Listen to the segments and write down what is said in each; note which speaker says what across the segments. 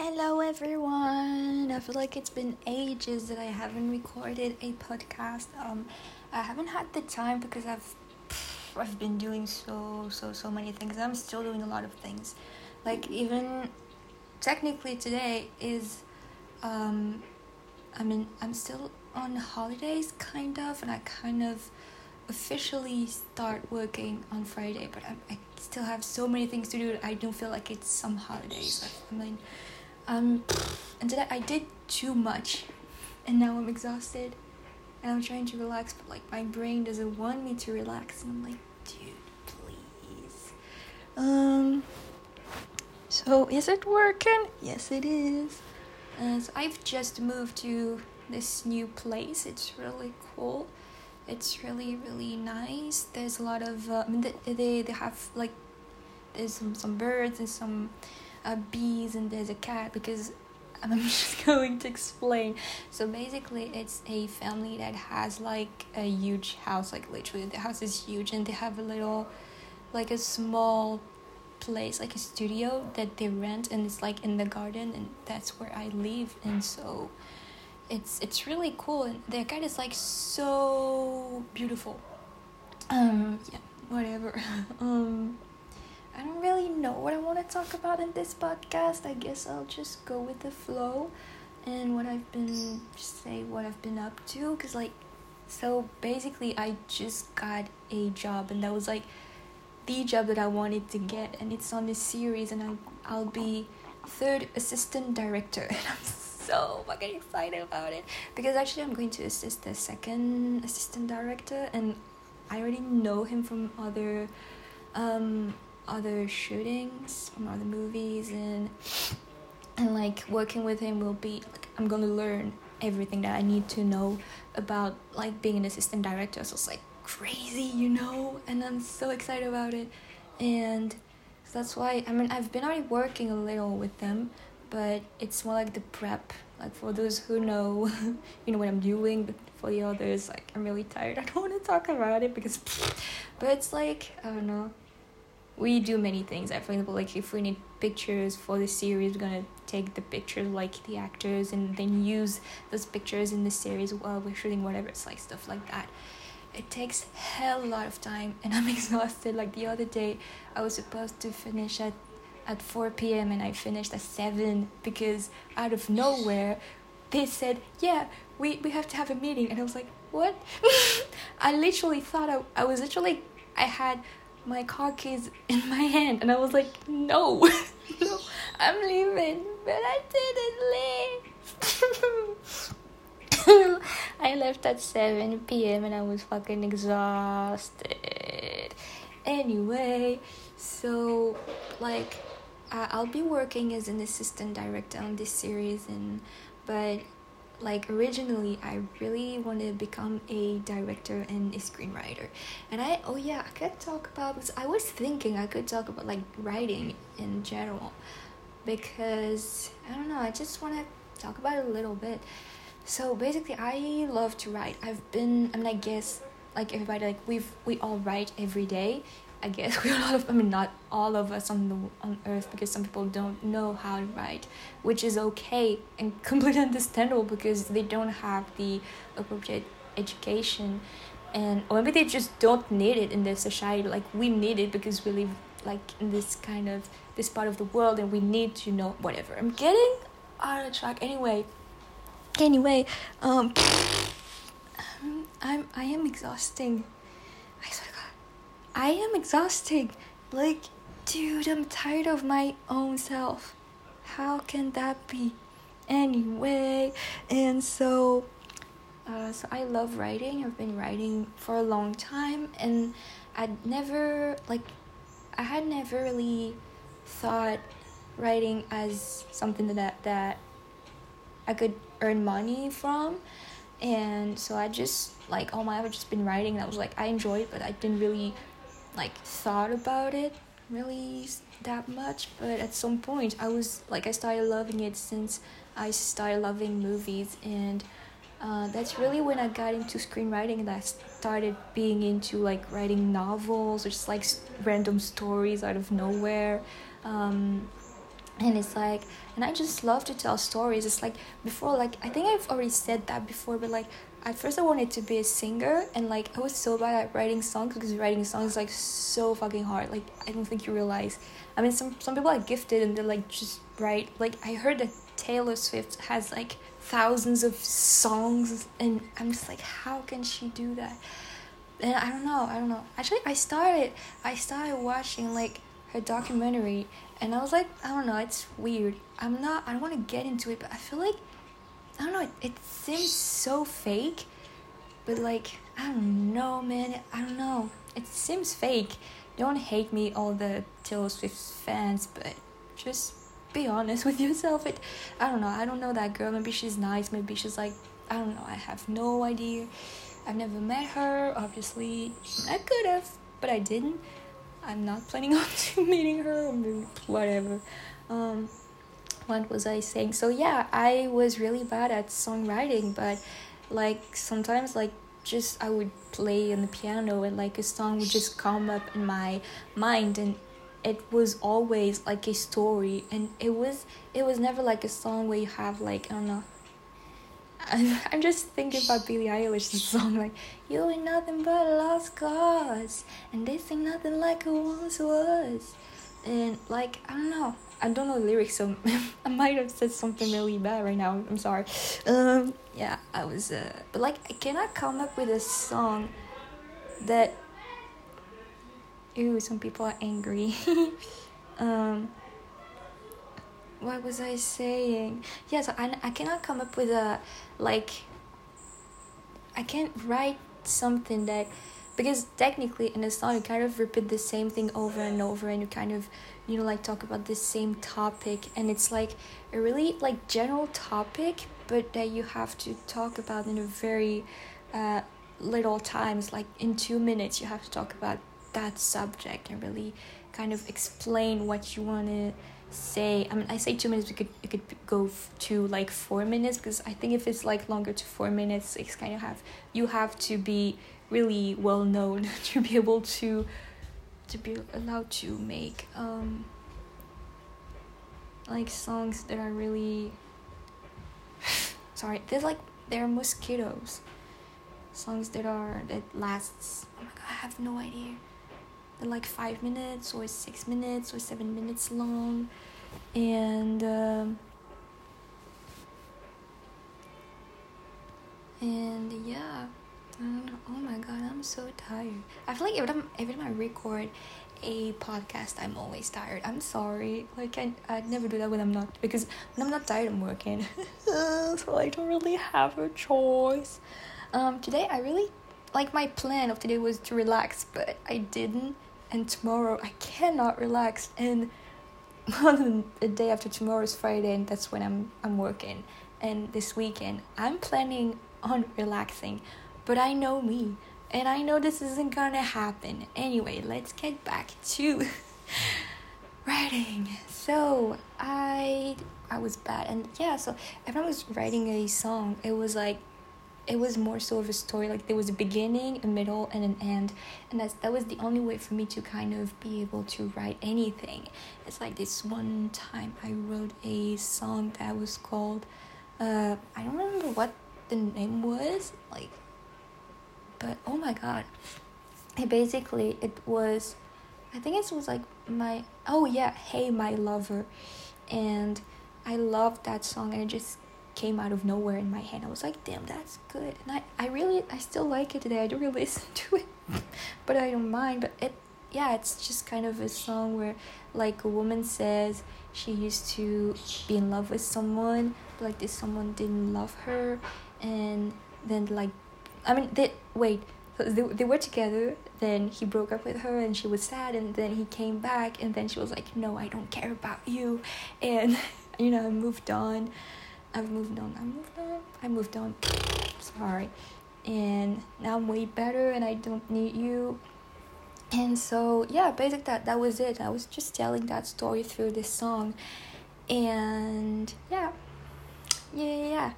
Speaker 1: Hello, everyone. I feel like it's been ages that I haven't recorded a podcast. Um, I haven't had the time because I've I've been doing so so so many things. I'm still doing a lot of things. Like even technically today is um, I mean I'm still on holidays kind of, and I kind of officially start working on Friday, but I, I still have so many things to do. I don't feel like it's some holidays. I mean, um, and today I did too much, and now I'm exhausted, and I'm trying to relax, but like my brain doesn't want me to relax, and I'm like, dude, please. Um. So is it working? Yes, it is. Uh, so I've just moved to this new place. It's really cool it's really really nice there's a lot of uh, I mean, they, they have like there's some, some birds and some uh, bees and there's a cat because I'm just going to explain. So basically, it's a family that has like a huge house, like literally the house is huge, and they have a little, like a small place, like a studio that they rent, and it's like in the garden, and that's where I live, and so it's it's really cool and their cat is like so beautiful um yeah whatever um i don't really know what i want to talk about in this podcast. I guess i'll just go with the flow and what i've been say what i've been up to because like so basically i just got a job and that was like the job that i wanted to get and it's on this series and I, i'll be third assistant director and i'm so fucking excited about it because actually I'm going to assist the second assistant director and I already know him from other um other shootings from other movies and and like working with him will be like I'm gonna learn everything that I need to know about like being an assistant director. So it's like crazy you know and I'm so excited about it. And that's why I mean I've been already working a little with them but it's more like the prep. Like for those who know you know what i'm doing but for the others like i'm really tired. I don't want to talk about it because but it's like i don't know we do many things for example like if we need pictures for the series we're gonna take the pictures like the actors and then use those pictures in the series while we're shooting whatever it's like stuff like that it takes hell a lot of time and i'm exhausted like the other day i was supposed to finish at at 4 p.m. and I finished at 7 because out of nowhere they said, Yeah, we, we have to have a meeting. And I was like, What? I literally thought I, I was literally, I had my car keys in my hand and I was like, No, no, I'm leaving. But I didn't leave. I left at 7 p.m. and I was fucking exhausted. Anyway, so like I'll be working as an assistant director on this series, and but like originally I really wanted to become a director and a screenwriter. And I oh yeah, I could talk about I was thinking I could talk about like writing in general because I don't know, I just want to talk about it a little bit. So basically I love to write. I've been I mean I guess like everybody like we've we all write every day I guess we a lot of I mean not all of us on the on earth because some people don't know how to write, which is okay and completely understandable because they don't have the appropriate education and or maybe they just don't need it in their society like we need it because we live like in this kind of this part of the world and we need to know whatever. I'm getting out of track anyway. Anyway, um I'm I am exhausting. I I am exhausting. Like, dude, I'm tired of my own self. How can that be? Anyway, and so, uh, so I love writing. I've been writing for a long time, and I'd never like, I had never really thought writing as something that that I could earn money from and so I just like all my life I've just been writing and I was like I enjoy it but I didn't really like thought about it really that much but at some point i was like i started loving it since i started loving movies and uh, that's really when i got into screenwriting and i started being into like writing novels or just like random stories out of nowhere um, and it's like and i just love to tell stories. It's like before like i think i've already said that before but like at first i wanted to be a singer and like i was so bad at writing songs because writing songs is like so fucking hard. Like i don't think you realize. I mean some some people are gifted and they're like just write. Like i heard that taylor swift has like thousands of songs and i'm just like how can she do that? And i don't know i don't know. Actually i started i started watching like her documentary and I was like, I don't know, it's weird. I'm not, I don't want to get into it, but I feel like, I don't know, it, seems so fake, but like, I don't know, man, I don't know. It seems fake. Don't hate me, all the Taylor Swift fans, but just be honest with yourself. It, I don't know, I don't know that girl. Maybe she's nice, maybe she's like, I don't know, I have no idea. I've never met her, obviously. I could have, but I didn't. I'm not planning on meeting her whatever. Um, what was I saying? So yeah, I was really bad at songwriting, but like sometimes like just I would play on the piano and like a song would just come up in my mind and it was always like a story and it was it was never like a song where you have like I don't know. I'm just thinking about Billie Eilish's song like You ain't nothing but a lost cause and this ain't nothing like it once was. And like I don't know I don't know the lyrics so I might have said something really bad right now I'm sorry um yeah I was uh but like I cannot come up with a song that Ooh, some people are angry um what was I saying? Yeah, so I, I cannot come up with a like I can't write something that because technically in song you kind of repeat the same thing over and over and you kind of you know like talk about the same topic. And it's like a really like general topic but that you have to talk about in a very uh, little times like in two minutes you have to talk about that subject and really kind of explain what you want to say. I mean I say two minutes we could it could go to like four minutes because I think if it's like longer to four minutes it's kind of have you have to be really well known to be able to to be allowed to make um like songs that are really sorry there's like there are mosquitoes. Songs that are that lasts oh my god I have no idea. They're like five minutes or six minutes or seven minutes long. And um, and yeah oh my god i'm so tired. I feel like every time every time i record a podcast i'm always tired. I'm sorry. Like i i never do that when i'm not because when i'm not tired i'm working. So i don't really have a choice. Um today i really like my plan of today was to relax but i didn't. And tomorrow I cannot relax. And the day after tomorrow is Friday and that's when I'm I'm working. And this weekend I'm planning on relaxing but I know me and I know this isn't gonna happen. Anyway let's get back to writing. So I I was bad and yeah so if I was writing a song it was like it was more so of a story like there was a beginning a middle and an end and that's that was the only way for me to kind of be able to write anything. It's like this one time i wrote a song that was called uh i don't remember what the name was like but oh my god it basically it was i think it was like my oh yeah hey my lover and i loved that song and it just came out of nowhere in my head. I was like, damn, that's good. And I, I really, I still like it today. I don't really listen to it, but I don't mind. But it, yeah, it's just kind of a song where, like, a woman says she used to be in love with someone, but like this someone didn't love her, and then like, I mean, they wait. They, they were together then he broke up with her and she was sad and then he came back and then she was like no i don't care about you and you know I moved on I've moved on. I moved on. I moved on. Sorry. And now I'm way better and I don't need you. And so yeah, basically that that was it. I was just telling that story through this song. And yeah. Yeah, yeah, yeah.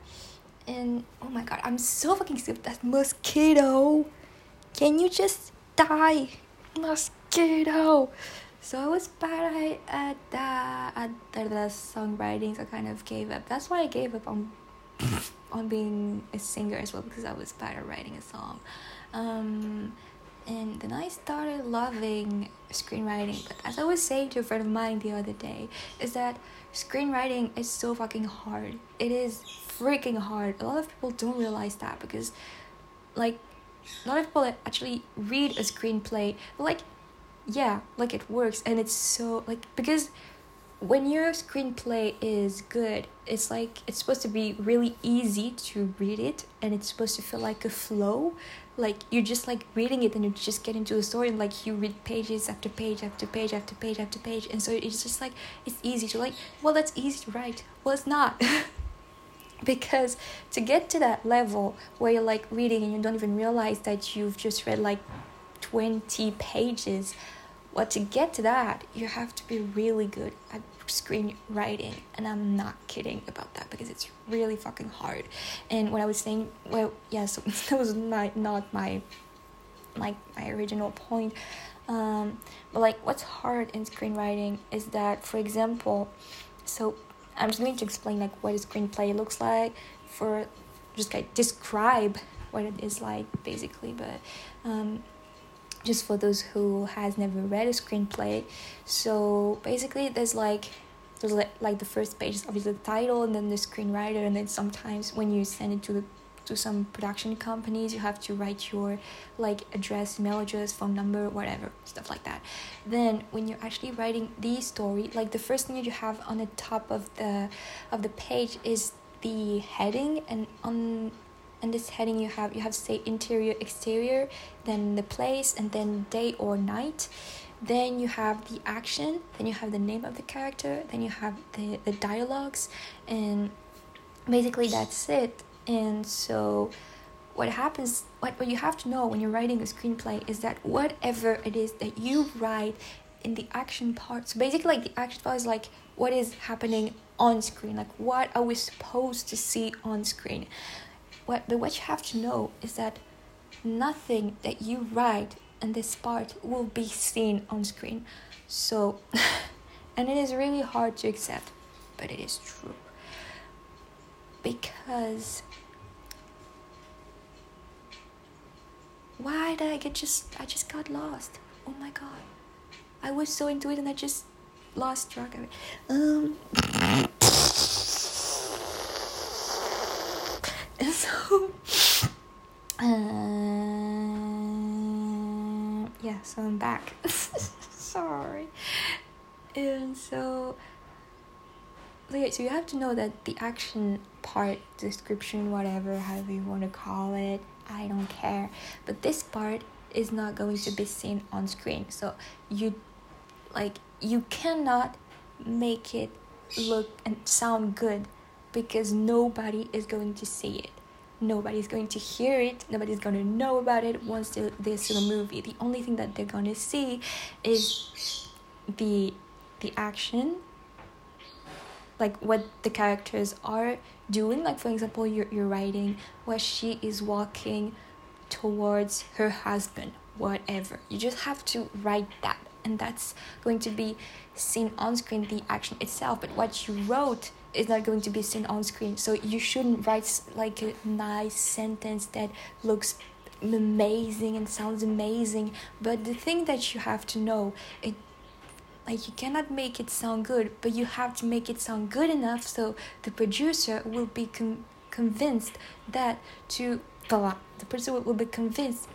Speaker 1: And oh my god, I'm so fucking sick of that mosquito. Can you just die? Mosquito. so I was bad at that at the, the songwriting. So I kind of gave up. That's why I gave up on on being a singer as well because I was bad at writing a song. Um, and then I started loving screenwriting. But as I was saying to a friend of mine the other day, is that screenwriting is so fucking hard. It is freaking hard. A lot of people don't realize that because, like, a lot of people actually read a screenplay, like, yeah, like it works and it's so like because when your screenplay is good, it's like it's supposed to be really easy to read it and it's supposed to feel like a flow. Like you're just like reading it and you just get into the story and like you read pages after page after page after page after page and so it's just like it's easy to like well that's easy to write. Well it's not. because to get to that level where you're like reading and you don't even realize that you've just read like 20 pages well, to get to that, you have to be really good at screenwriting, and I'm not kidding about that because it's really fucking hard. And what I was saying, well, yes, that was not not my like my original point. Um, but like, what's hard in screenwriting is that, for example, so I'm just going to explain like what a screenplay looks like for just like describe what it is like basically, but um, just for those who has never read a screenplay. So basically there's like there's like, like the first page is obviously the title and then the screenwriter and then sometimes when you send it to the to some production companies you have to write your like address email address phone number whatever stuff like that. Then when you're actually writing the story like the first thing that you have on the top of the of the page is the heading and on in this heading you have you have say interior exterior then the place and then day or night. Then you have the action then you have the name of the character then you have the, the dialogues and basically that's it. And so what happens what, what you have to know when you're writing a screenplay is that whatever it is that you write in the action part so basically like the action part is like what is happening on screen like what are we supposed to see on screen what, but what you have to know is that nothing that you write in this part will be seen on screen. So, and it is really hard to accept, but it is true. Because why did I get just I just got lost? Oh my god. I was so into it and I just lost track of it. Um so uh, yeah so i'm back. Sorry. And so okay, so you have to know that the action part description whatever however you want to call it i don't care. But this part is not going to be seen on screen. So you like you cannot make it look and sound good because nobody is going to see it nobody's going to hear it. Nobody's going to know about it once they, they see the movie. The only thing that they're going to see is the the action. Like what the characters are doing. Like for example you're, you're writing where she is walking towards her husband whatever. You just have to write that and that's going to be seen on screen the action itself. But what you wrote is not going to be seen on screen. So you shouldn't write like a nice sentence that looks amazing and sounds amazing. But the thing that you have to know it like you cannot make it sound good but you have to make it sound good enough so the producer will be con- convinced that to the person will be convinced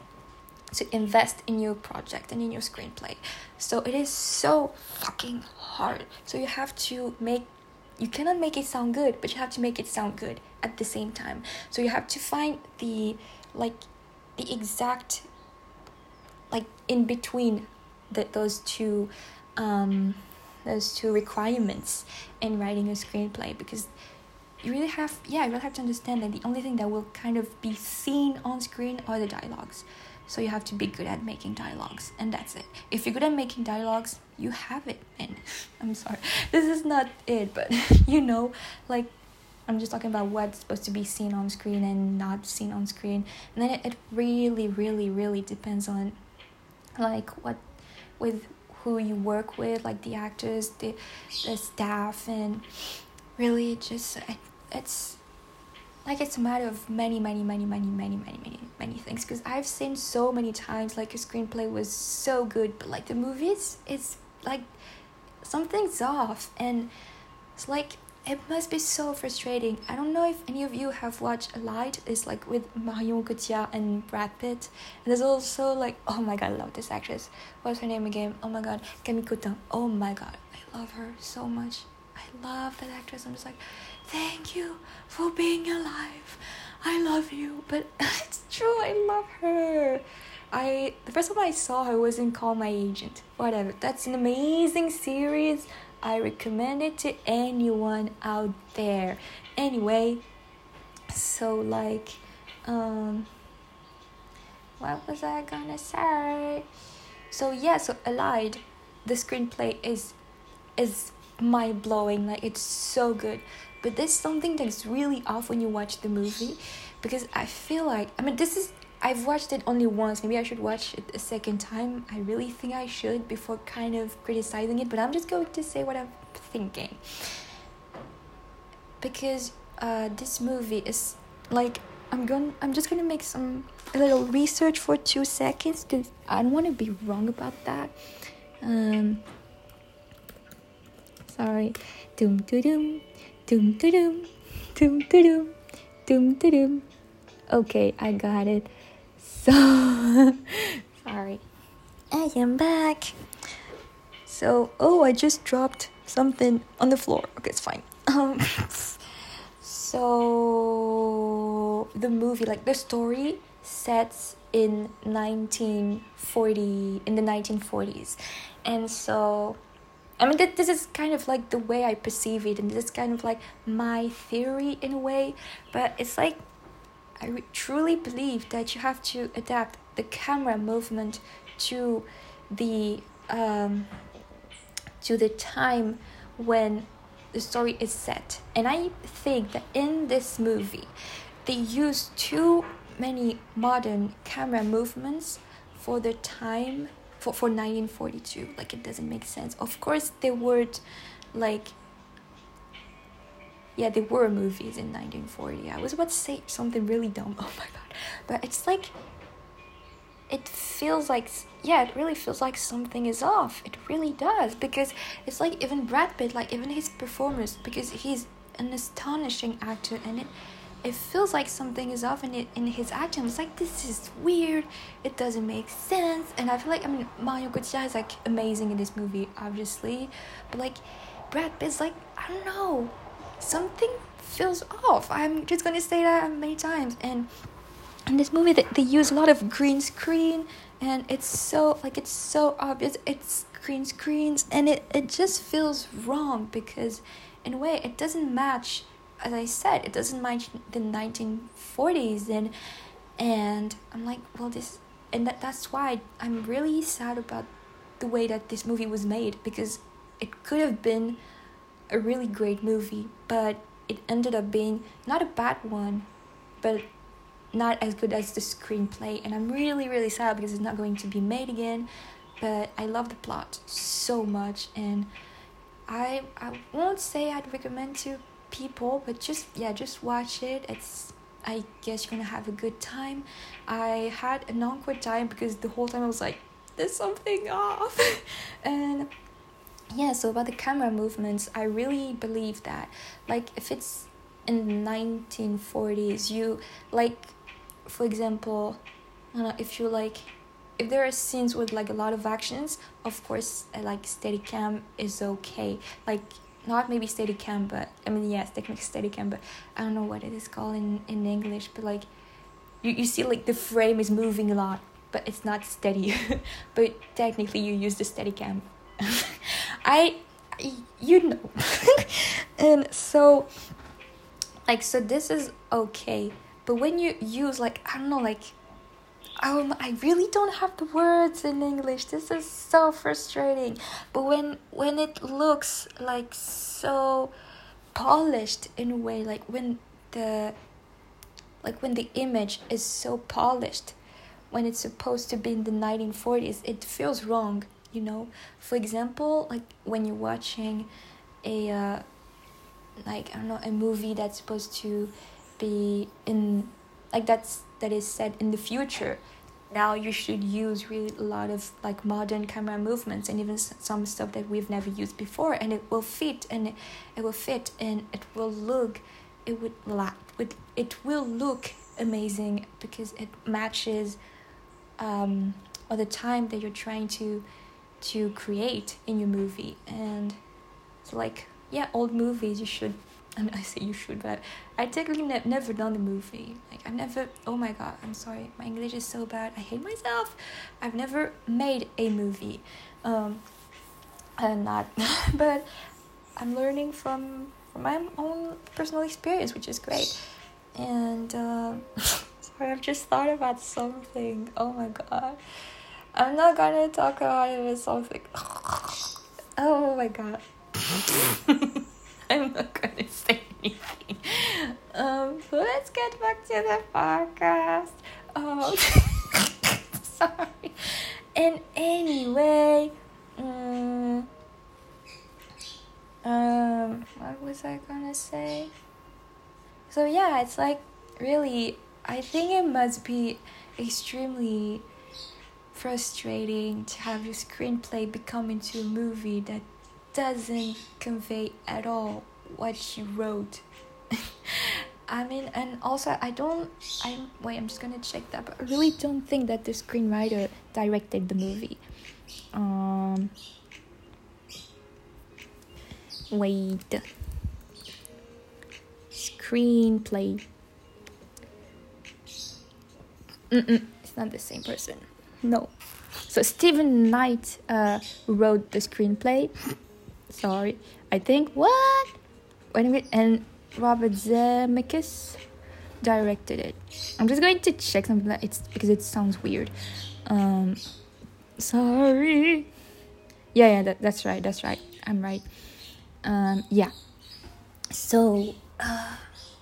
Speaker 1: to invest in your project and in your screenplay. So it is so fucking hard. So you have to make you cannot make it sound good but you have to make it sound good at the same time so you have to find the like the exact like in between the, those two um those two requirements in writing a screenplay because you really have yeah you really have to understand that the only thing that will kind of be seen on screen are the dialogues so you have to be good at making dialogues, and that's it. If you're good at making dialogues, you have it. And I'm sorry, this is not it, but you know, like I'm just talking about what's supposed to be seen on screen and not seen on screen. And then it, it really, really, really depends on like what with who you work with, like the actors, the the staff, and really just it's like it's a matter of many many many many many many many many things because i've seen so many times like a screenplay was so good but like the movies it's like something's off and it's like it must be so frustrating i don't know if any of you have watched Allied it's like with marion cotillard and brad pitt and there's also like oh my god i love this actress what's her name again oh my god camille Cottin. oh my god i love her so much i love that actress i'm just like thank you for being alive. I love you. But it's true, I love her. I the first time I saw her was in Call My Agent. Whatever. That's an amazing series. I recommend it to anyone out there. Anyway, so like um what was I gonna say? So yeah, so Allied, the screenplay is is mind blowing. Like it's so good but there's something that's really off when you watch the movie because I feel like I mean this is I've watched it only once. Maybe I should watch it a second time. I really think I should before kind of criticizing it, but I'm just going to say what I'm thinking. Because uh, this movie is like I'm going I'm just going to make some a little research for 2 seconds cuz I don't want to be wrong about that. Um sorry. Doom doo doom Doom doo doom. Doom doo doom. Doom doo doom. Okay, I got it. So sorry. I am back. So oh I just dropped something on the floor. Okay, it's fine. Um so the movie like the story sets in 1940 in the 1940s and so I mean, this is kind of like the way I perceive it, and this is kind of like my theory in a way. But it's like I truly believe that you have to adapt the camera movement to the um, to the time when the story is set. And I think that in this movie, they use too many modern camera movements for the time for, for 1942 like it doesn't make sense of course there were like yeah there were movies in 1940 i was about to say something really dumb. Oh my god. But it's like it feels like yeah it really feels like something is off. It really does. Because it's like even brad pitt like even his performance because he's an astonishing actor and it it feels like something is off in it in his acting. It's like this is weird. It doesn't make sense. And I feel like I mean Marion Cotillard is like amazing in this movie, obviously, but like Brad Pitt's like I don't know, something feels off. I'm just gonna say that many times. And in this movie, they, they use a lot of green screen, and it's so like it's so obvious. It's green screens, and it it just feels wrong because in a way it doesn't match as I said, it doesn't match the 1940s, and and I'm like, well, this, and that, that's why I'm really sad about the way that this movie was made because it could have been a really great movie, but it ended up being not a bad one, but not as good as the screenplay, and I'm really really sad because it's not going to be made again. But I love the plot so much, and I I won't say I'd recommend to people but just yeah just watch it. It's i guess you're gonna have a good time. I had an awkward time because the whole time i was like there's something off. And yeah so about the camera movements i really believe that like if it's in the 1940s you like for example know, if you like if there are scenes with like a lot of actions of course uh, like steadicam is okay like not maybe Steadicam, but I mean yes, technically Steadicam, but I don't know what it is called in in English. But like, you you see like the frame is moving a lot, but it's not steady. but technically, you use the Steadicam. I, you know, and so, like so this is okay, but when you use like I don't know like um I really don't have the words in English. This is so frustrating. But when when it looks like so polished in a way, like when the like when the image is so polished, when it's supposed to be in the 1940s, it feels wrong. You know for example like when you're watching a uh, like i don't know a movie that's supposed to be in like that's that is set in the future now you should use really a lot of like modern camera movements and even some stuff that we've never used before and it will fit and it, it will fit and it will look it would la- it will look amazing because it matches um or the time that you're trying to to create in your movie. And so like yeah old movies you should I, I say you should but I technically ne- never done the movie. Like I've never oh my god I'm sorry my English is so bad I hate myself. I've never made a movie. Um I'm not but I'm learning from from my own personal experience which is great. And uh, sorry I've just thought about something. Oh my god I'm not gonna talk about it with something. Oh my god. I'm not gonna say anything. Um, so let's get back to the podcast. Um, sorry. And anyway, um, um, what was I gonna say? So yeah, it's like really. I think it must be extremely frustrating to have your screenplay become into a movie that doesn't convey at all what you wrote. I mean, and also I don't. I wait. I'm just gonna check that, but I really don't think that the screenwriter directed the movie. Um. Wait. Screenplay. Mm-mm, it's not the same person. No. So Stephen Knight uh, wrote the screenplay. Sorry, I think what? Wait a minute, and Robert Zemeckis directed it. I'm just going to check something that it's because it sounds weird. Um, sorry. Yeah, yeah, that, that's right. That's right. I'm right. Um, yeah. So, uh,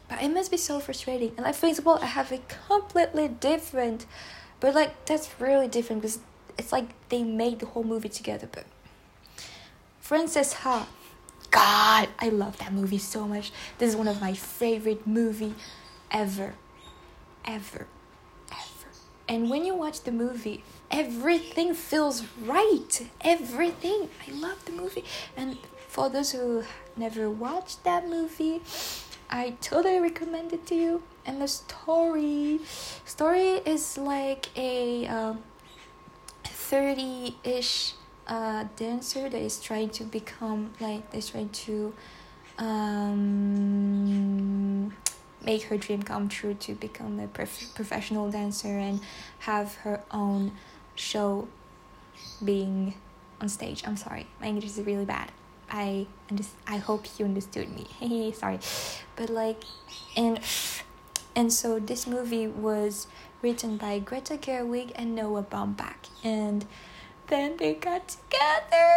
Speaker 1: but it must be so frustrating. And like, for example, I have a completely different but like that's really different because it's like they made the whole movie together. But Frances Ha, God, I love that movie so much. This is one of my favorite movie ever, ever, ever. And when you watch the movie, everything feels right. Everything. I love the movie. And for those who never watched that movie, I totally recommend it to you and the story story is like a um, 30-ish um, uh, dancer that is trying to become like is trying to um, make her dream come true to become a prof- professional dancer and have her own show being on stage. I'm sorry, my English is really bad. I just I hope you understood me. Hey, sorry, but like, and and so this movie was written by Greta Gerwig and Noah Baumbach. And then they got together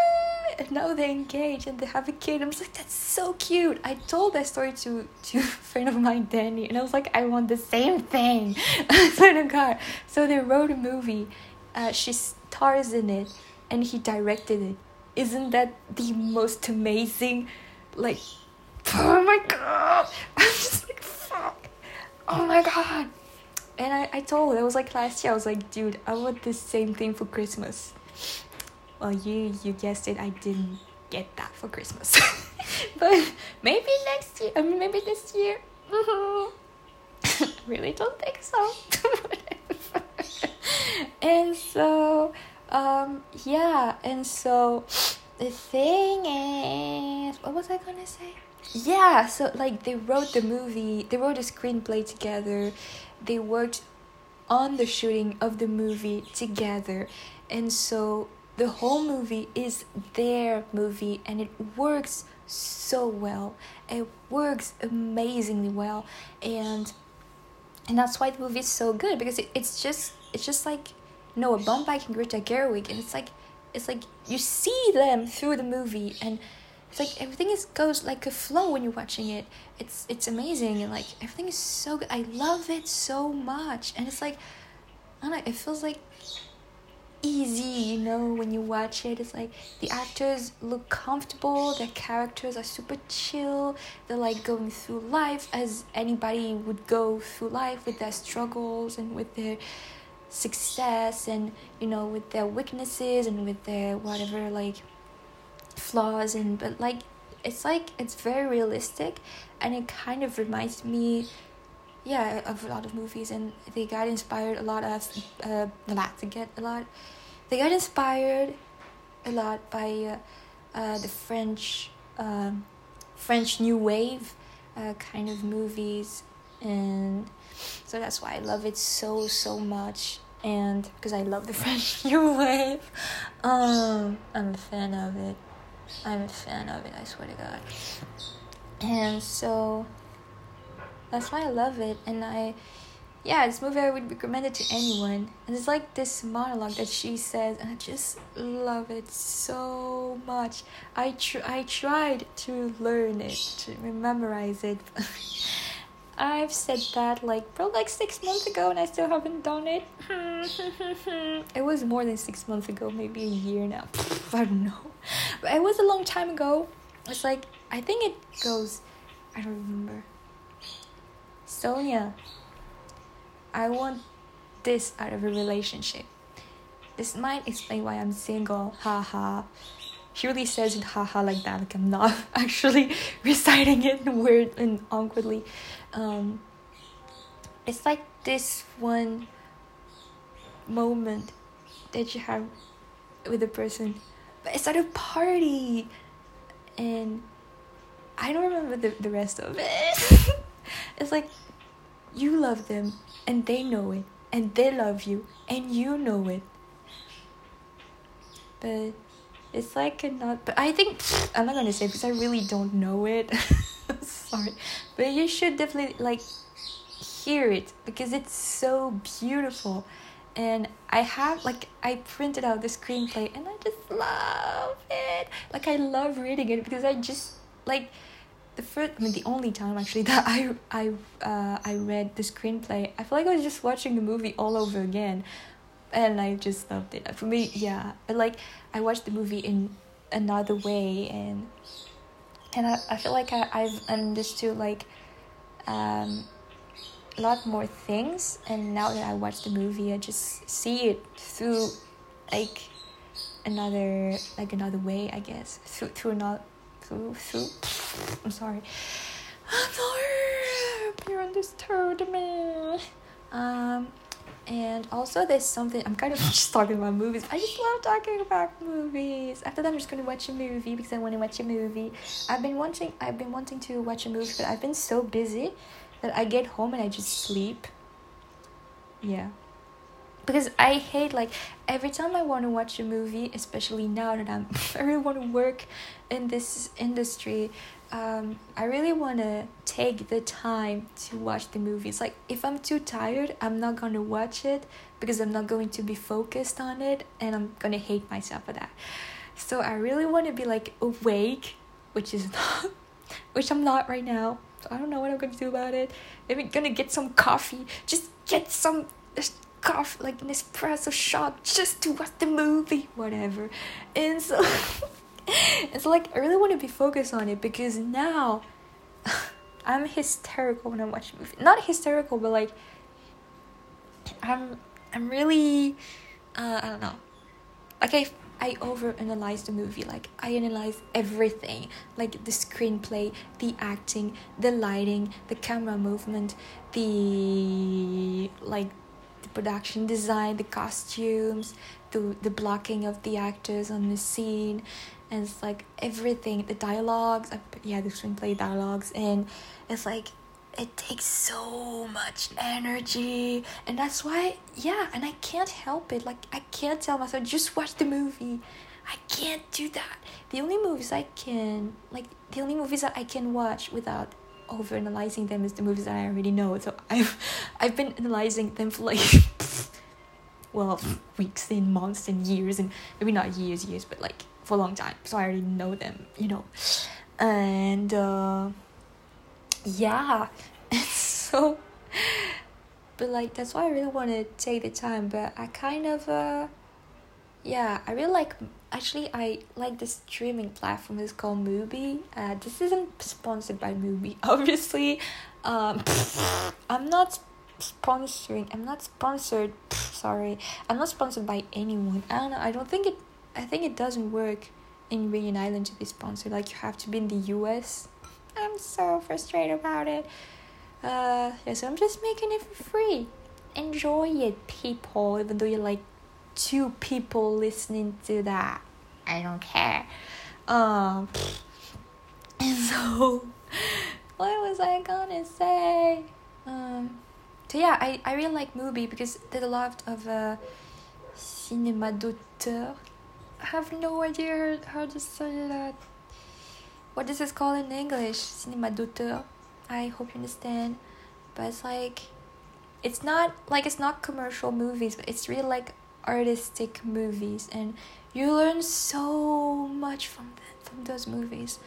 Speaker 1: and now they're engaged and they have a kid. I was like, that's so cute. I told that story to, to a friend of mine, Danny, and I was like, I want the same thing. I swear God. So they wrote a movie. Uh, she stars in it and he directed it. Isn't that the most amazing? Like, oh my God. I'm just oh my god. And I, I told I was like last year I was like dude I want the same thing for Christmas. Well you you guessed it I didn't get that for Christmas. But maybe next year I mean maybe this year. Really don't think so. And so um yeah and so the thing is what was I gonna say yeah so like they wrote the movie they wrote a screenplay together. They worked on the shooting of the movie together. And so the whole movie is their movie and it works so well. It works amazingly well. And and that's why the movie is so good because it, it's just it's just like Noah Baumbach and Greta Gerwig and it's like it's like you see them through the movie and it's like everything is goes like a flow when you're watching it. It's it's amazing and like everything is so good. I love it so much, and it's like I don't know. It feels like easy, you know, when you watch it. It's like the actors look comfortable, their characters are super chill, they're like going through life as anybody would go through life with their struggles and with their success and you know with their weaknesses and with their whatever like flaws and but like it's like it's very realistic and it kind of reminds me yeah of a lot of movies and they got inspired a lot of uh to get a lot they got inspired a lot by uh, uh the french um french new wave uh, kind of movies and so that's why i love it so so much and because i love the french new wave. Um i'm a fan of it I'm a fan of it, I swear to God. And so that's why I love it. And I, yeah, this movie I would recommend it to anyone. And it's like this monologue that she says, and I just love it so much. I tr- I tried to learn it, to memorize it. I've said that like probably like six months ago and I still haven't done it. it was more than six months ago, maybe a year now. I don't know. But it was a long time ago. It's like I think it goes I don't remember. Sonia, I want this out of a relationship. This might explain why I'm single. Haha. She really says it haha like that, like I'm not actually reciting it weird and awkwardly um, it's like this one moment that you have with a person it's at a party and i don't remember the, the rest of it. It's like you love them and they know it and they love you and you know it. But it's like a not but i think i'm not gonna say because i really don't know it. Sorry. But you should definitely like hear it because it's so beautiful and i have like i printed out the screenplay and i just love it. Like i love reading it because i just like the first i mean the only time actually that i i uh i read the screenplay i feel like i was just watching the movie all over again and i just loved it. For me yeah but like i watched the movie in another way and and I, I feel like I, I've understood like um, lot more things and now that I watch the movie I just see it through like another like another way I guess through through not through through I'm sorry I'm sorry you understood me um and also there's something I'm kind of just talking about movies. I just love talking about movies. After that I'm just gonna watch a movie because I wanna watch a movie. I've been wanting I've been wanting to watch a movie but I've been so busy that I get home and I just sleep. Yeah. Because I hate like every time I want to watch a movie, especially now that I'm I really want to work in this industry, um, I really want to take the time to watch the movies. Like, if I'm too tired, I'm not going to watch it because I'm not going to be focused on it and I'm going to hate myself for that. So, I really want to be like awake, which is not, which I'm not right now. So, I don't know what I'm to do about it. Maybe to get some coffee, just get some coffee, like an espresso shot, just to watch the movie, whatever. And so. it's like I really want to be focused on it because now I'm hysterical when I watch movie. Not hysterical, but like I'm I'm really uh, I don't know. Like I I overanalyze the movie. Like I analyze everything, like the screenplay, the acting, the lighting, the camera movement, the like the production design, the costumes, the the blocking of the actors on the scene, and it's like everything the dialogues yeah the screenplay dialogues and it's like it takes so much energy and that's why yeah and i can't help it like i can't tell myself just watch the movie i can't do that the only movies i can like the only movies that i can watch without over analyzing them is the movies that i already know so i've i've been analyzing them for like well weeks and months and years and maybe not years years but like for a long time, so I already know them, you know. And uh, yeah, it's so. But like that's why I really want to take the time, but I kind of uh, yeah, I really like. Actually, I like the streaming platform. It's called MUBI Uh, this isn't sponsored by MUBI obviously. Um, I'm not sponsoring. I'm not sponsored. Sorry, I'm not sponsored by anyone. I don't know. I don't think it. I think it doesn't work in Union Island to be sponsored. Like you have to be in the U.S. I'm so frustrated about it. Uh, yeah, so I'm just making it for free. Enjoy it, people. Even though you're like two people listening to that, I don't care. Um, and so what was I gonna say? Um, so yeah, I, I really like MUBI because there's a lot of uh, cinéma d'auteur. I have no idea how to say that. What is this called in English? Cinéma d'auteur. I hope you understand. But it's like, it's not like it's not commercial movies, but it's really like artistic movies, and you learn so much from them, from those movies.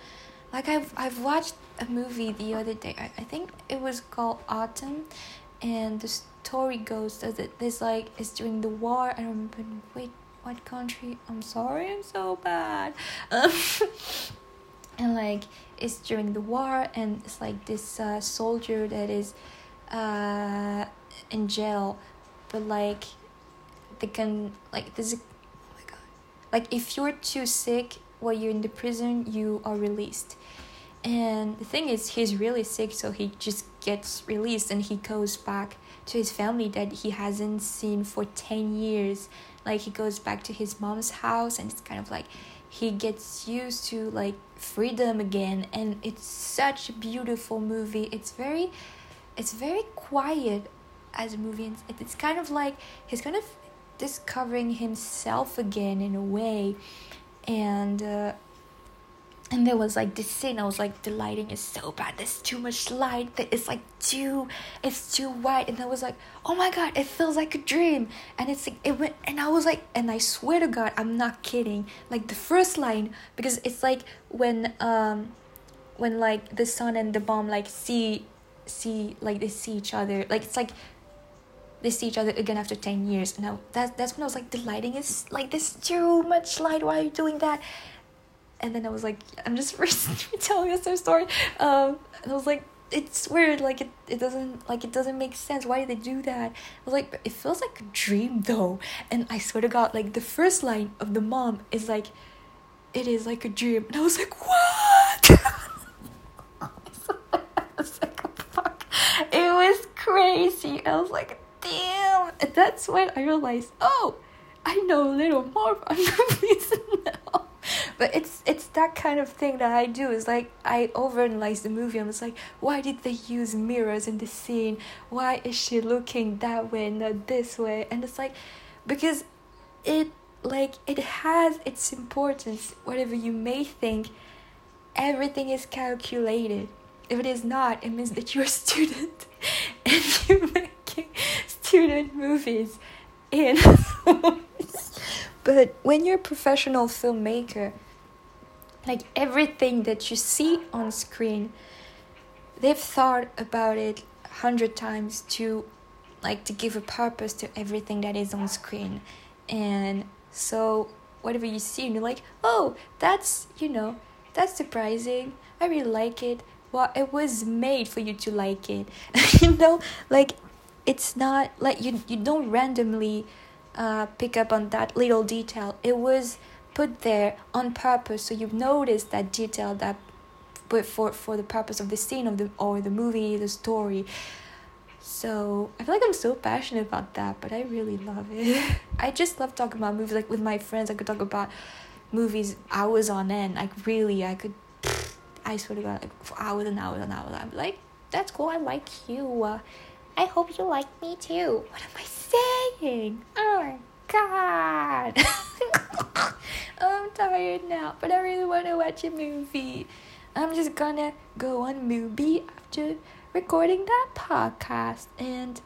Speaker 1: Like I've I've watched a movie the other day. I, I think it was called Autumn, and the story goes that this like it's during the war. I don't remember wait what country. I'm sorry, I'm so bad. Um, and like it's during the war, and it's like this uh, soldier that is uh, in jail, but like they can like this a oh my god, like if you're too sick while you're in the prison, you are released and the thing is, he's really sick, so he just gets released and he goes back to his family that he hasn't seen for 10 years. Like, he goes back to his mom's house, and it's kind of like he gets used to like freedom again. And it's such a beautiful movie. It's very, it's very quiet as a movie, and it's kind of like he's kind of discovering himself again in a way. And, uh, and there was like this scene i was like the lighting is so bad. There's too much light. It's like too it's too white. And i was like oh my god it feels like a dream. And it's like it went and i was like and i swear to god i'm not kidding. Like the first line because it's like when um when like the sun and the bomb like see see like they see each other. Like it's like they see each other again after 10 years. Now that, that's when i was like the lighting is like there's too much light. Why are you doing that and then I was like, I'm just telling us their story. Um, and I was like, it's weird. Like it, it doesn't like it doesn't make sense. Why did they do that? I was like, it feels like a dream though. And I swear to God, like the first line of the mom is like, it is like a dream. And I was like, what? It was crazy. I was like, damn. And that's when I realized, oh, I know a little more about movies now but it's it's that kind of thing that I do. It's like I overanalyze the movie. I'm just like, why did they use mirrors in this scene? Why is she looking that way, not this way? And it's like, because it like it has its importance. Whatever you may think, everything is calculated. If it is not, it means that you're a student and you're making student movies. And but when you're a professional filmmaker, like everything that you see on screen they've thought about it a hundred times to like to give a purpose to everything that is on screen. And so whatever you see and you're like oh that's you know that's surprising. I really like it. Well it was made for you to like it. You know like it's not like you you don't randomly uh, pick up on that little detail. It was put there on purpose. So you've noticed that detail that but for for the purpose of the scene of the or the movie the story. So i feel like i'm so passionate about that but i really love it. I just love talking about movies like with my friends. I could talk about movies hours on end. Like really i could i swear to god like for hours and hours and hours. I'm like that's cool. I like you. Uh, i hope you like me too. What am i saying? Oh my god I'm tired now, but I really want to watch a movie. I'm just gonna go on MUBI after recording that podcast and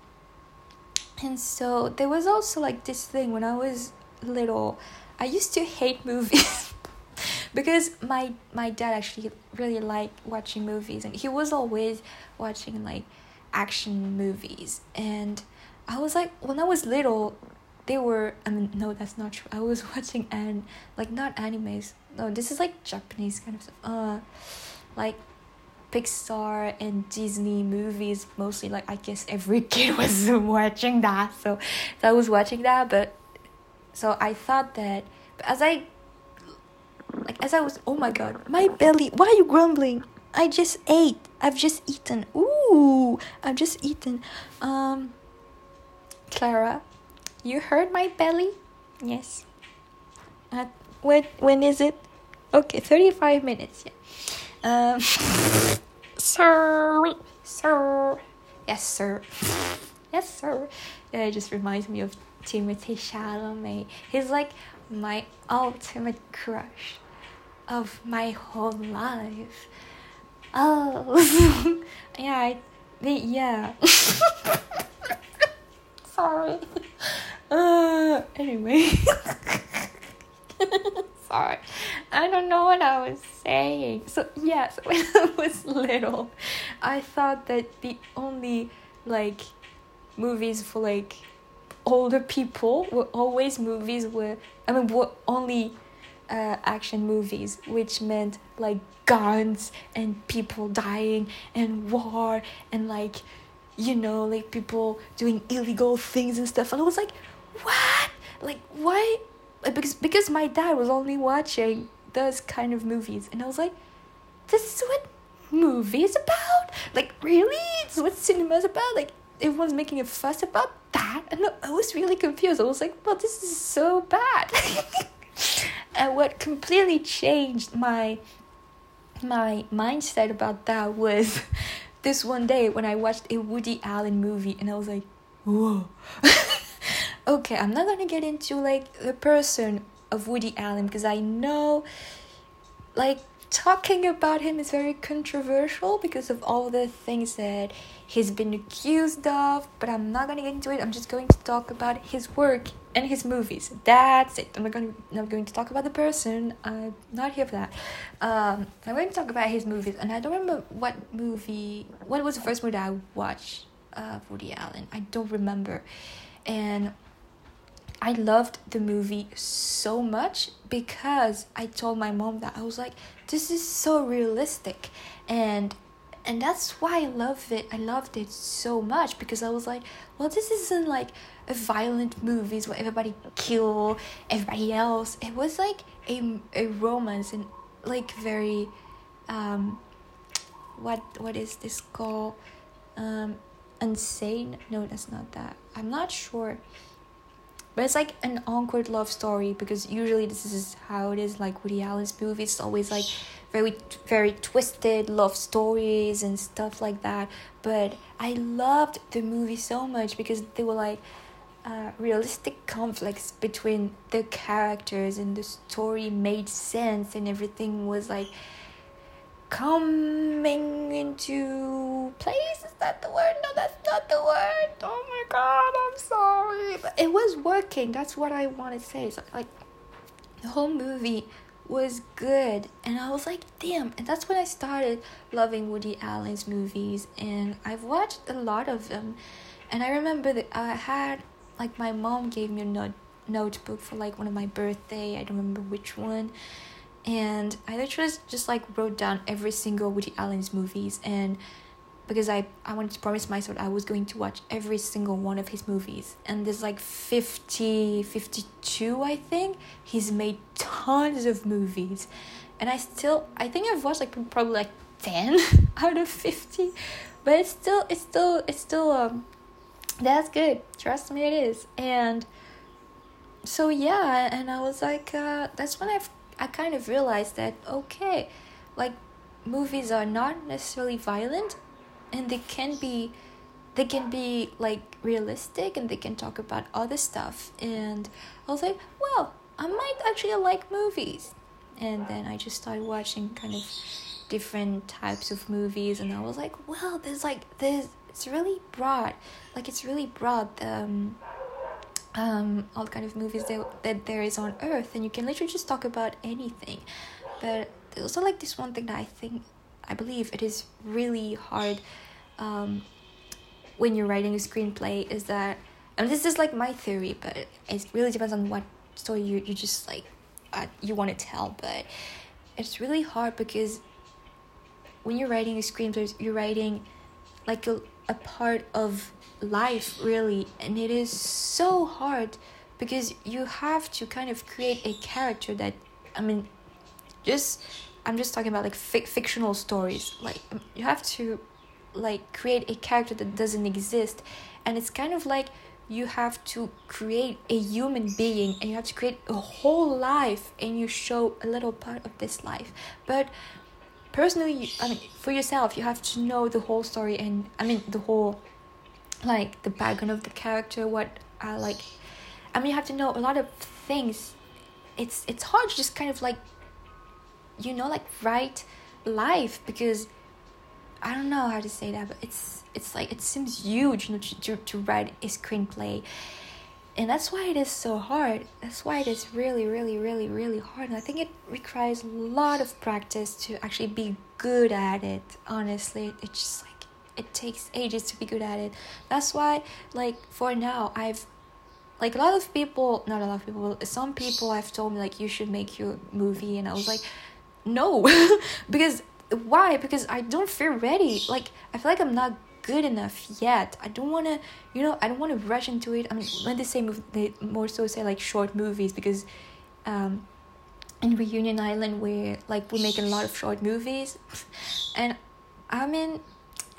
Speaker 1: and so there was also like this thing when I was little. I used to hate movies because my my dad actually really liked watching movies and he was always watching like action movies and I was like when I was little they were I mean no that's not true. I was watching and like not animes. No this is like Japanese kind of stuff. Uh like Pixar and Disney movies mostly like I guess every kid was watching that. So, so I was watching that but so I thought that as I like as I was oh my god my belly why are you grumbling? I just ate. I've just eaten. Ooh I've just eaten. Um Clara you heard my belly? Yes. At when when is it? Okay, 35 minutes. Yeah. Um Sir Sir Yes, sir. Yes, sir. It just reminds me of Timothée Chalamet. He's like my ultimate crush of my whole life. Oh, yeah, I, yeah. Sorry. Uh, anyway. Sorry. I don't know what I was saying. So, yes, when I was little, I thought that the only, like, movies for, like, older people were always movies where, I mean, were only uh, action movies, which meant, like, guns and people dying and war and, like, you know, like people doing illegal things and stuff. And I was like, what? Like, why? Because because my dad was only watching those kind of movies, and I was like, this is what movie is about. Like, really? Is what cinema is about. Like, everyone's making a fuss about that, and I was really confused. I was like, well, this is so bad. and what completely changed my my mindset about that was this one day when I watched a Woody Allen movie and I was like, whoa. okay, I'm not gonna get into like the person of Woody Allen because I know like talking about him is very controversial because of all the things that he's been accused of, but I'm not gonna get into it. I'm just going to talk about his work and his movies. That's it. I'm not going. To, I'm going to talk about the person. I'm not here for that. Um, I'm going to talk about his movies, and I don't remember what movie. What was the first movie I watched? Uh, Woody Allen. I don't remember, and I loved the movie so much because I told my mom that I was like, this is so realistic, and and that's why I love it. I loved it so much because I was like, well, this isn't like a violent movies where everybody kill everybody else. It was like a a romance and like very, um, what what is this called? Um, insane? No, that's not that. I'm not sure. But it's like an awkward love story because usually this is how it is like Woody Allen's movies. It's always like very very twisted love stories and stuff like that but i loved the movie so much because they were like uh, realistic conflicts between the characters and the story made sense and everything was like coming into place? Is that the word? No that's not the word. Oh my god i'm sorry. But it was working. That's what i want to say. So like the whole movie was good. And i was like damn. And that's when i started loving woody allen's movies. And i've watched a lot of them. And i remember that i had like my mom gave me a note notebook for like one of my birthday. I don't remember which one and i literally just like wrote down every single woody allen's movies and because I, I wanted to promise myself I was going to watch every single one of his movies. And there's like 50, 52, I think. He's made tons of movies. And I still, I think I've watched like probably like 10 out of 50. But it's still, it's still, it's still, um, that's good. Trust me, it is. And so yeah, and I was like, uh, that's when I've, I kind of realized that, okay, like movies are not necessarily violent and they can be they can be like realistic and they can talk about other stuff. And i was like well i might actually like movies. And then i just started watching kind of different types of movies and i was like well there's like there's it's really broad. Like it's really broad. Um um all kind of movies that, that there is on earth and you can literally just talk about anything. But also like this one thing that i think I believe it is really hard um, when you're writing a screenplay is that and this is like my theory but it really depends on what story you, you just like uh, you want to tell. But it's really hard because when you're writing a screenplay you're writing like a, a part of life really and it is so hard because you have to kind of create a character that i mean just i'm just talking about like fic- fictional stories. Like you have to like create a character that doesn't exist. And it's kind of like you have to create a human being and you have to create a whole life and you show a little part of this life. But personally i mean for yourself you have to know the whole story and i mean the whole like the background of the character what uh, like i mean you have to know a lot of things. It's it's hard to just kind of like you know like write life because i don't know how to say that but it's it's like it seems huge you know to, to, to write a screenplay. And that's why it is so hard. That's why it is really really really really hard. And i think it requires a lot of practice to actually be good at it honestly. It's just like it takes ages to be good at it that's why like for now i've like a lot of people not a lot of people some people have told me like you should make your movie and i was like no because why because i don't feel ready like i feel like i'm not good enough yet. I don't want to, you know, I don't want to rush into it. I mean, when they say move, they more so say like short movies because, um, in Reunion Island we're like we're making a lot of short movies, and I mean,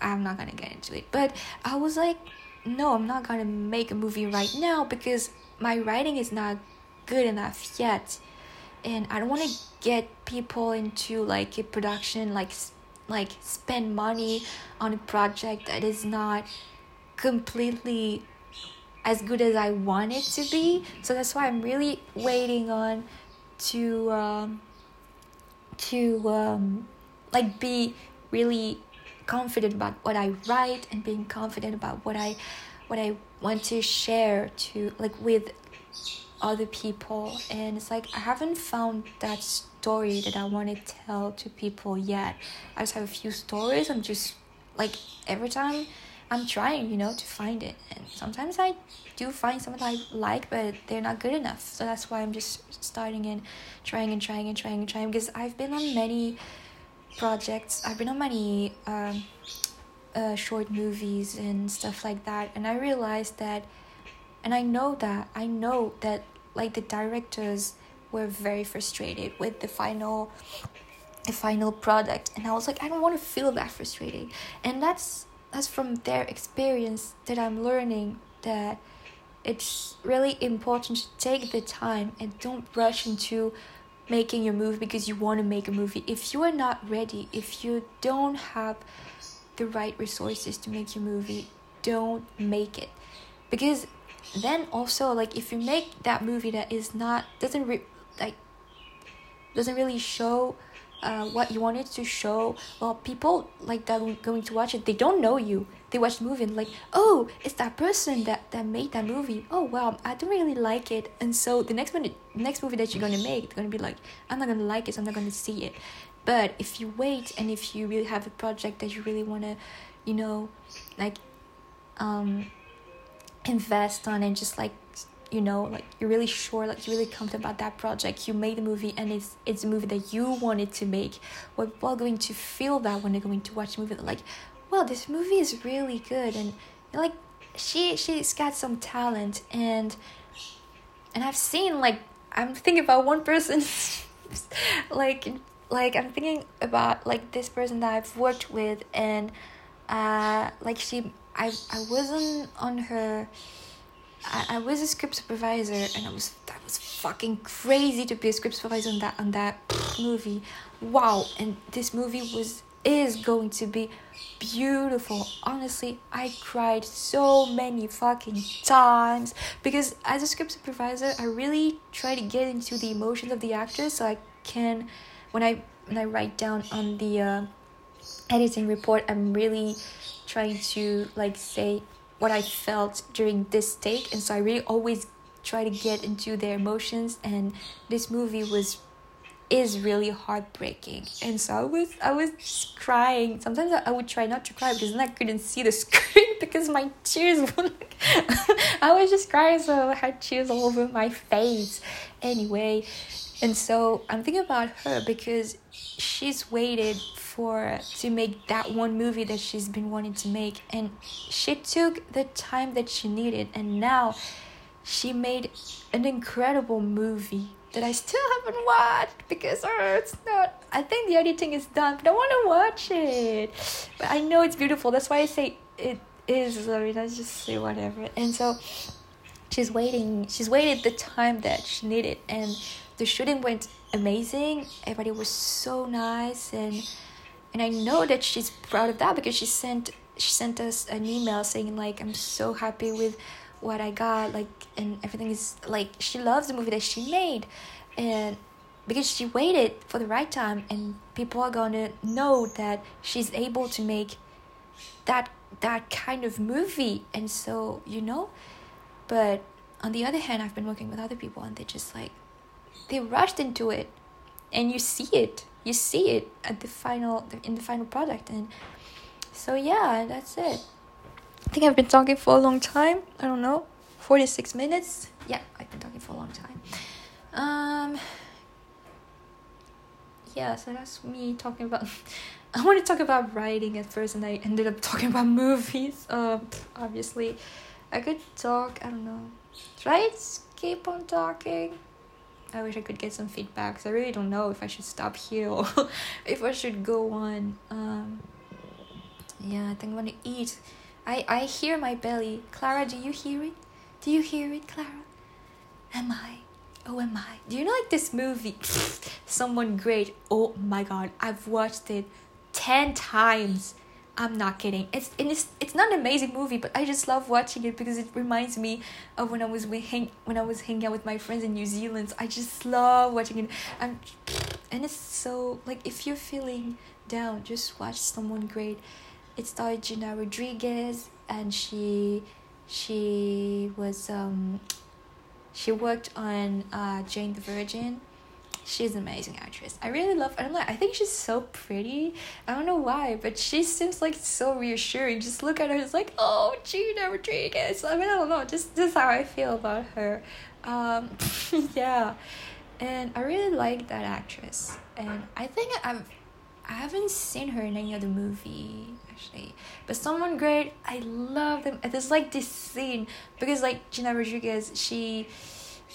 Speaker 1: I'm not gonna get into it, but I was like, no, I'm not gonna make a movie right now because my writing is not good enough yet and I don't want to get people into like a production like like spend money on a project that is not completely as good as I want it to be. So that's why I'm really waiting on to um, to um, like be really confident about what I write and being confident about what I what I want to share to like with other people and it's like I haven't found that story that I want to tell to people yet. I just have a few stories. I'm just like every time I'm trying, you know, to find it. And sometimes I do find something I like, but they're not good enough. So that's why I'm just starting and trying and trying and trying and trying because I've been on many projects. I've been on many um, uh, short movies and stuff like that. And I realized that, and I know that, I know that like the directors were very frustrated with the final the final product and i was like i don't want to feel that frustrated and that's that's from their experience that i'm learning that it's really important to take the time and don't rush into making your move because you want to make a movie. If you are not ready if you don't have the right resources to make your movie don't make it. Because then also like if you make that movie that is not doesn't re- like doesn't really show uh, what you wanted to show. Well people like that going to watch it they don't know you. They watch the movie and like oh it's that person that that made that movie. Oh wow i don't really like it. And so the next one next movie that you're gonna make it's gonna be like i'm not gonna like it so i'm not gonna see it. But if you wait and if you really have a project that you really want to you know like um invest on and just like you know like you're really sure like you're really confident about that project. You made the movie and it's it's a movie that you wanted to make. We're all going to feel that when they're going to watch the movie like well this movie is really good. And like she she's got some talent and and i've seen like i'm thinking about one person. Like like i'm thinking about like this person that i've worked with and uh like she i i wasn't on her I, I was a script supervisor and I was that was fucking crazy to be a script supervisor on that on that movie. Wow, and this movie was is going to be beautiful. Honestly, I cried so many fucking times because as a script supervisor, I really try to get into the emotions of the actors so I can when I when I write down on the uh, editing report, I'm really trying to like say what I felt during this take, and so I really always try to get into their emotions. And this movie was is really heartbreaking, and so I was I was crying. Sometimes I, I would try not to cry because then I couldn't see the screen because my tears were like, I was just crying, so I had tears all over my face. Anyway, and so I'm thinking about her because she's waited for to make that one movie that she's been wanting to make, and she took the time that she needed, and now she made an incredible movie that I still haven't watched because oh, it's not. I think the editing is done, but I want to watch it. But I know it's beautiful. That's why I say it is. I mean, I just say whatever. And so she's waiting. She's waited the time that she needed, and the shooting went amazing. Everybody was so nice, and and I know that she's proud of that because she sent she sent us an email saying like I'm so happy with what I got, like, and everything is like she loves the movie that she made, and because she waited for the right time, and people are gonna know that she's able to make that that kind of movie, and so you know, but on the other hand, I've been working with other people, and they just like they rushed into it, and you see it, you see it at the final in the final product, and so yeah, that's it. I think I've been talking for a long time. I don't know, 46 minutes. Yeah, I've been talking for a long time. Um, yeah, so that's me talking about. I want to talk about writing at first, and I ended up talking about movies. Um, obviously, I could talk. I don't know. I keep on talking? I wish I could get some feedback. feedbacks. I really don't know if I should stop here or if I should go on. Um, yeah, I think I'm gonna eat. I, I hear my belly. Clara, do you hear it? Do you hear it, Clara? Am I? Oh, am I? Do you know like this movie? Someone great. Oh my god, I've watched it 10 times. I'm not kidding. It's and it's it's not an amazing movie, but I just love watching it because it reminds me of when I was with hang, when I was hanging out with my friends in New Zealand. I just love watching it. And and it's so like if you're feeling down, just watch someone great it starred Gina Rodriguez, and she she was um she worked on uh Jane the Virgin. She's an amazing actress. I really love. I'm like. I think she's so pretty. I don't know why, but she seems like so reassuring. Just look at her. It's like, oh, Gina Rodriguez. I mean, I don't know. Just this is how I feel about her. Um, yeah, and I really like that actress. And I think I've I haven't seen her in any other movie actually. But someone great, I love them. There's like this scene because like Gina Rodriguez, she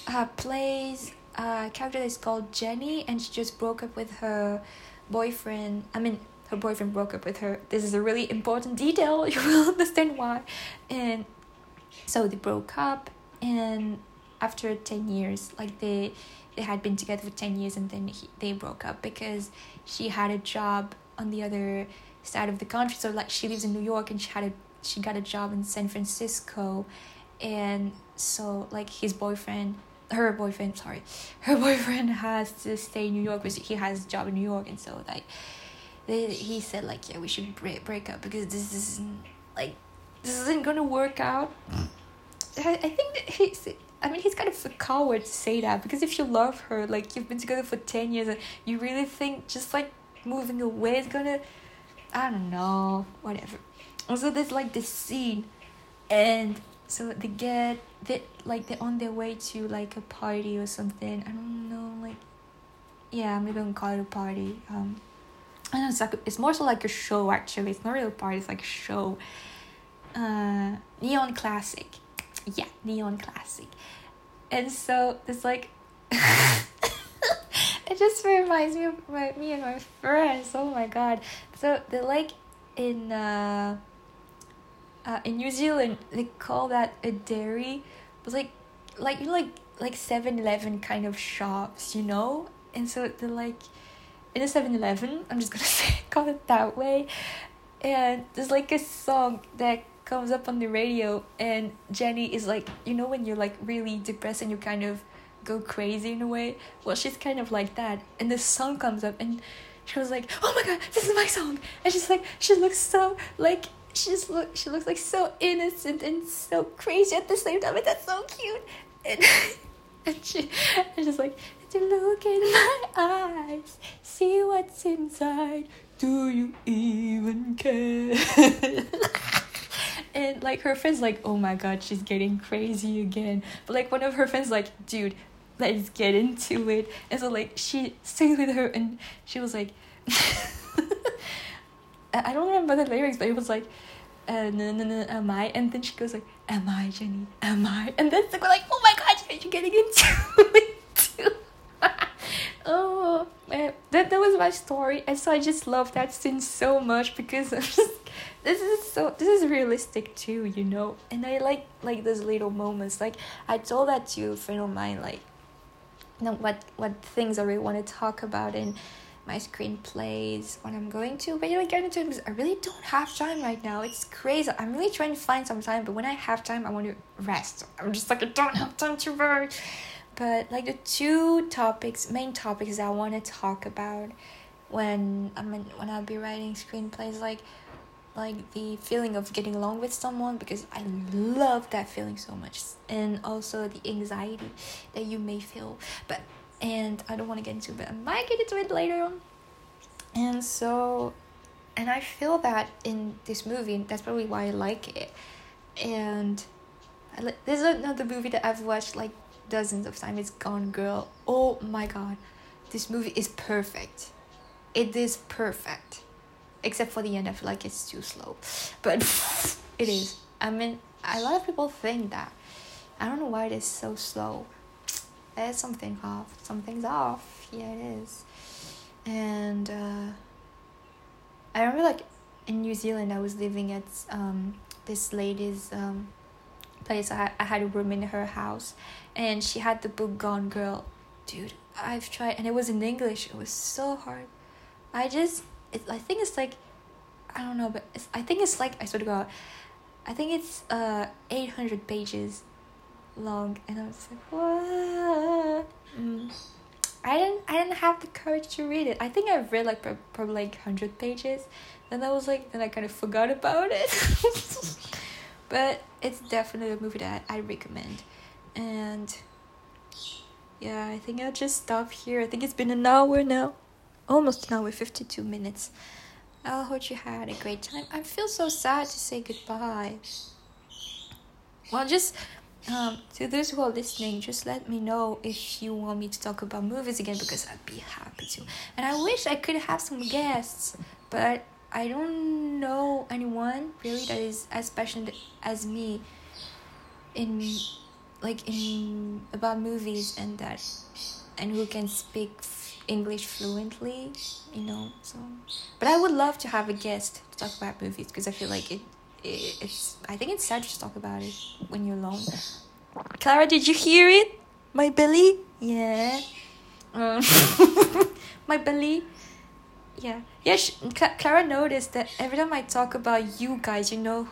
Speaker 1: uh, plays a character is called Jenny, and she just broke up with her boyfriend. I mean, her boyfriend broke up with her. This is a really important detail. You will understand why. And so they broke up, and after ten years, like they they had been together for 10 years and then he, they broke up because she had a job on the other side of the country. So like she lives in New York and she had a she got a job in San Francisco, and so like his boyfriend, her boyfriend, sorry, her boyfriend has to stay in New York because he has a job in New York, and so like, they, he said like yeah we should break break up because this isn't like this isn't gonna work out. Mm. I, I think that he's I mean, he's kind of a coward to say that because if you love her, like you've been together for 10 years, and you really think just like moving away is gonna I don't know, whatever. Also, there's like this scene, and so they get they like they're on their way to like a party or something. I don't know, like yeah, maybe I'm gonna call it a party. Um, I don't know it's like it's more so like a show actually. It's not really a party. It's like a show. Uh, neon classic, yeah, neon classic, and so it's like. it just reminds me of my, me and my friends. Oh my god! So they're like in uh, uh in New Zealand they call that a dairy, but like like you know, like like Seven Eleven kind of shops, you know. And so they're like in a Seven Eleven. I'm just gonna say call it that way. And there's like a song that comes up on the radio, and Jenny is like, you know, when you're like really depressed and you kind of go crazy in a way. Well, she's kind of like that. And this song comes up, and she was like, "Oh my god, this is my song!" And she's like, she looks so like she's look she looks like so innocent and so crazy at the same time. And that's so cute. And and she and she's like, to look in my eyes, see what's inside. Do you even care? and like her friends like oh my god she's getting crazy again but like one of her friends like dude let's get into it and so like she stayed with her and she was like I don't remember the lyrics but it was like uh, no, no, no, am I? And then she goes like, am I, Jenny? Am I? And then they're like, oh my god, you're getting into it too. oh man, that that was my story, and so I just love that scene so much because just this is so this is realistic too, you know. And I like like those little moments. Like I told that to a friend of mine, like, you know what what things I really want to talk about and my screenplays when I'm going to really get into it because I really don't have time right now. It's crazy. I'm really trying to find some time, but when I have time, I want to rest. I'm just like I don't have time to work. But like the two topics, main topics that I want to talk about when I'm in, when I'll be writing screenplays, like like the feeling of getting along with someone because I love that feeling so much, and also the anxiety that you may feel. But and I don't want to get into it, but I might get into it later on. And so, and I feel that in this movie, that's probably why I like it. And I li- there's another movie that I've watched like dozens of times. It's Gone Girl. Oh my god, this movie is perfect. It is perfect, except for the end. I feel like it's too slow, but it is. I mean, a lot of people think that. I don't know why it is so slow there's something off. Something's off. Yeah, it is. And uh, I remember, like, in New Zealand, I was living at um, this lady's um, place. I, I had a room in her house, and she had the book Gone Girl. Dude, I've tried, and it was in English. It was so hard. I just, it, I think it's like, I don't know, but I think it's like, I swear to God, I think it's uh 800 pages long and I was like what? Mm. I didn't I didn't have the courage to read it. I think I read like probably like 100 pages and I was like then I kind of forgot about it. But it's definitely a movie that I recommend. And yeah I think I'll just stop here. I think it's been an hour now. Almost an hour 52 minutes. I hope you had a great time. I feel so sad to say goodbye. Well just um, to those who are listening, just let me know if you want me to talk about movies again because I'd be happy to. And I wish I could have some guests, but I don't know anyone really that is as passionate as me in like in about movies and that and who can speak English fluently, you know. So, but I would love to have a guest to talk about movies because I feel like it it's I think it's sad to talk about it when you're alone. Clara, did you hear it? My belly? Yeah. Um, my belly? Yeah. Yeah, she, Clara noticed that every time I talk about you guys, you know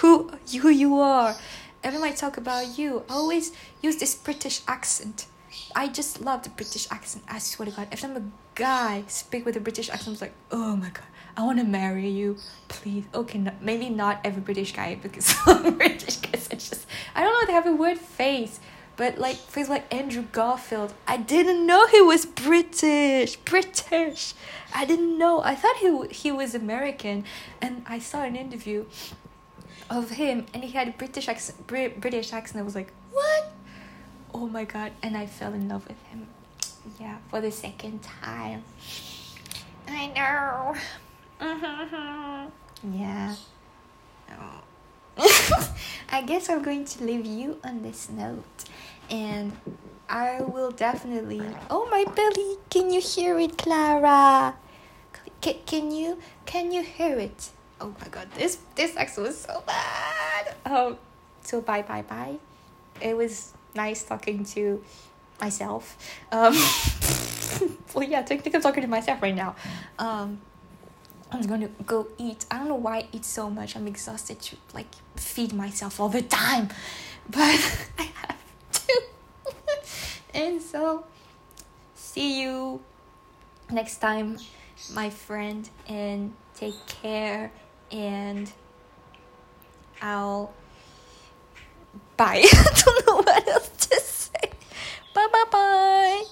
Speaker 1: who who you are. Every time I talk about you, I always use this British accent. I just love the British accent. I swear to God, every time a guy speak with a British accent, I'm like, oh my God I want to marry you, please. Okay, no, maybe not every British guy because British guys are just I don't know they have a weird face, but like face like Andrew Garfield. I didn't know he was British. British. I didn't know. I thought he he was American, and I saw an interview of him, and he had a British accent. British accent. I was like, what? Oh my god! And I fell in love with him. Yeah, for the second time. I know. Mm-hmm. Yeah. Oh. I guess I'm going to leave you on this note. And I will definitely. Oh, my belly! Can you hear it, Clara? Can, can you can you hear it? Oh my god, this this accent was so bad. Oh, so bye bye bye. It was nice talking to myself. Um, well, yeah, technically I'm talking to myself right now. Um, I'm gonna go eat. I don't know why I eat so much. I'm exhausted to like feed myself all the time, but I have to. and so, see you next time, my friend, and take care. And I'll bye. I don't know what else to say. Bye bye bye.